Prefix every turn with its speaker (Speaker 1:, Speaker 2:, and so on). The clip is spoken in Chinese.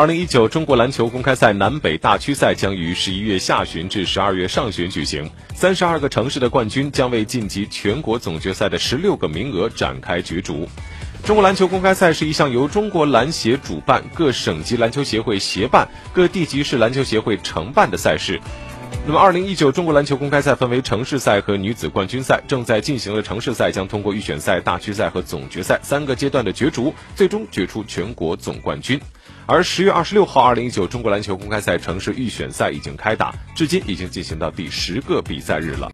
Speaker 1: 二零一九中国篮球公开赛南北大区赛将于十一月下旬至十二月上旬举行，三十二个城市的冠军将为晋级全国总决赛的十六个名额展开角逐。中国篮球公开赛是一项由中国篮协主办、各省级篮球协会协办、各地级市篮球协会承办的赛事。那么，二零一九中国篮球公开赛分为城市赛和女子冠军赛。正在进行的城市赛将通过预选赛、大区赛和总决赛三个阶段的角逐，最终决出全国总冠军。而十月二十六号，二零一九中国篮球公开赛城市预选赛已经开打，至今已经进行到第十个比赛日了。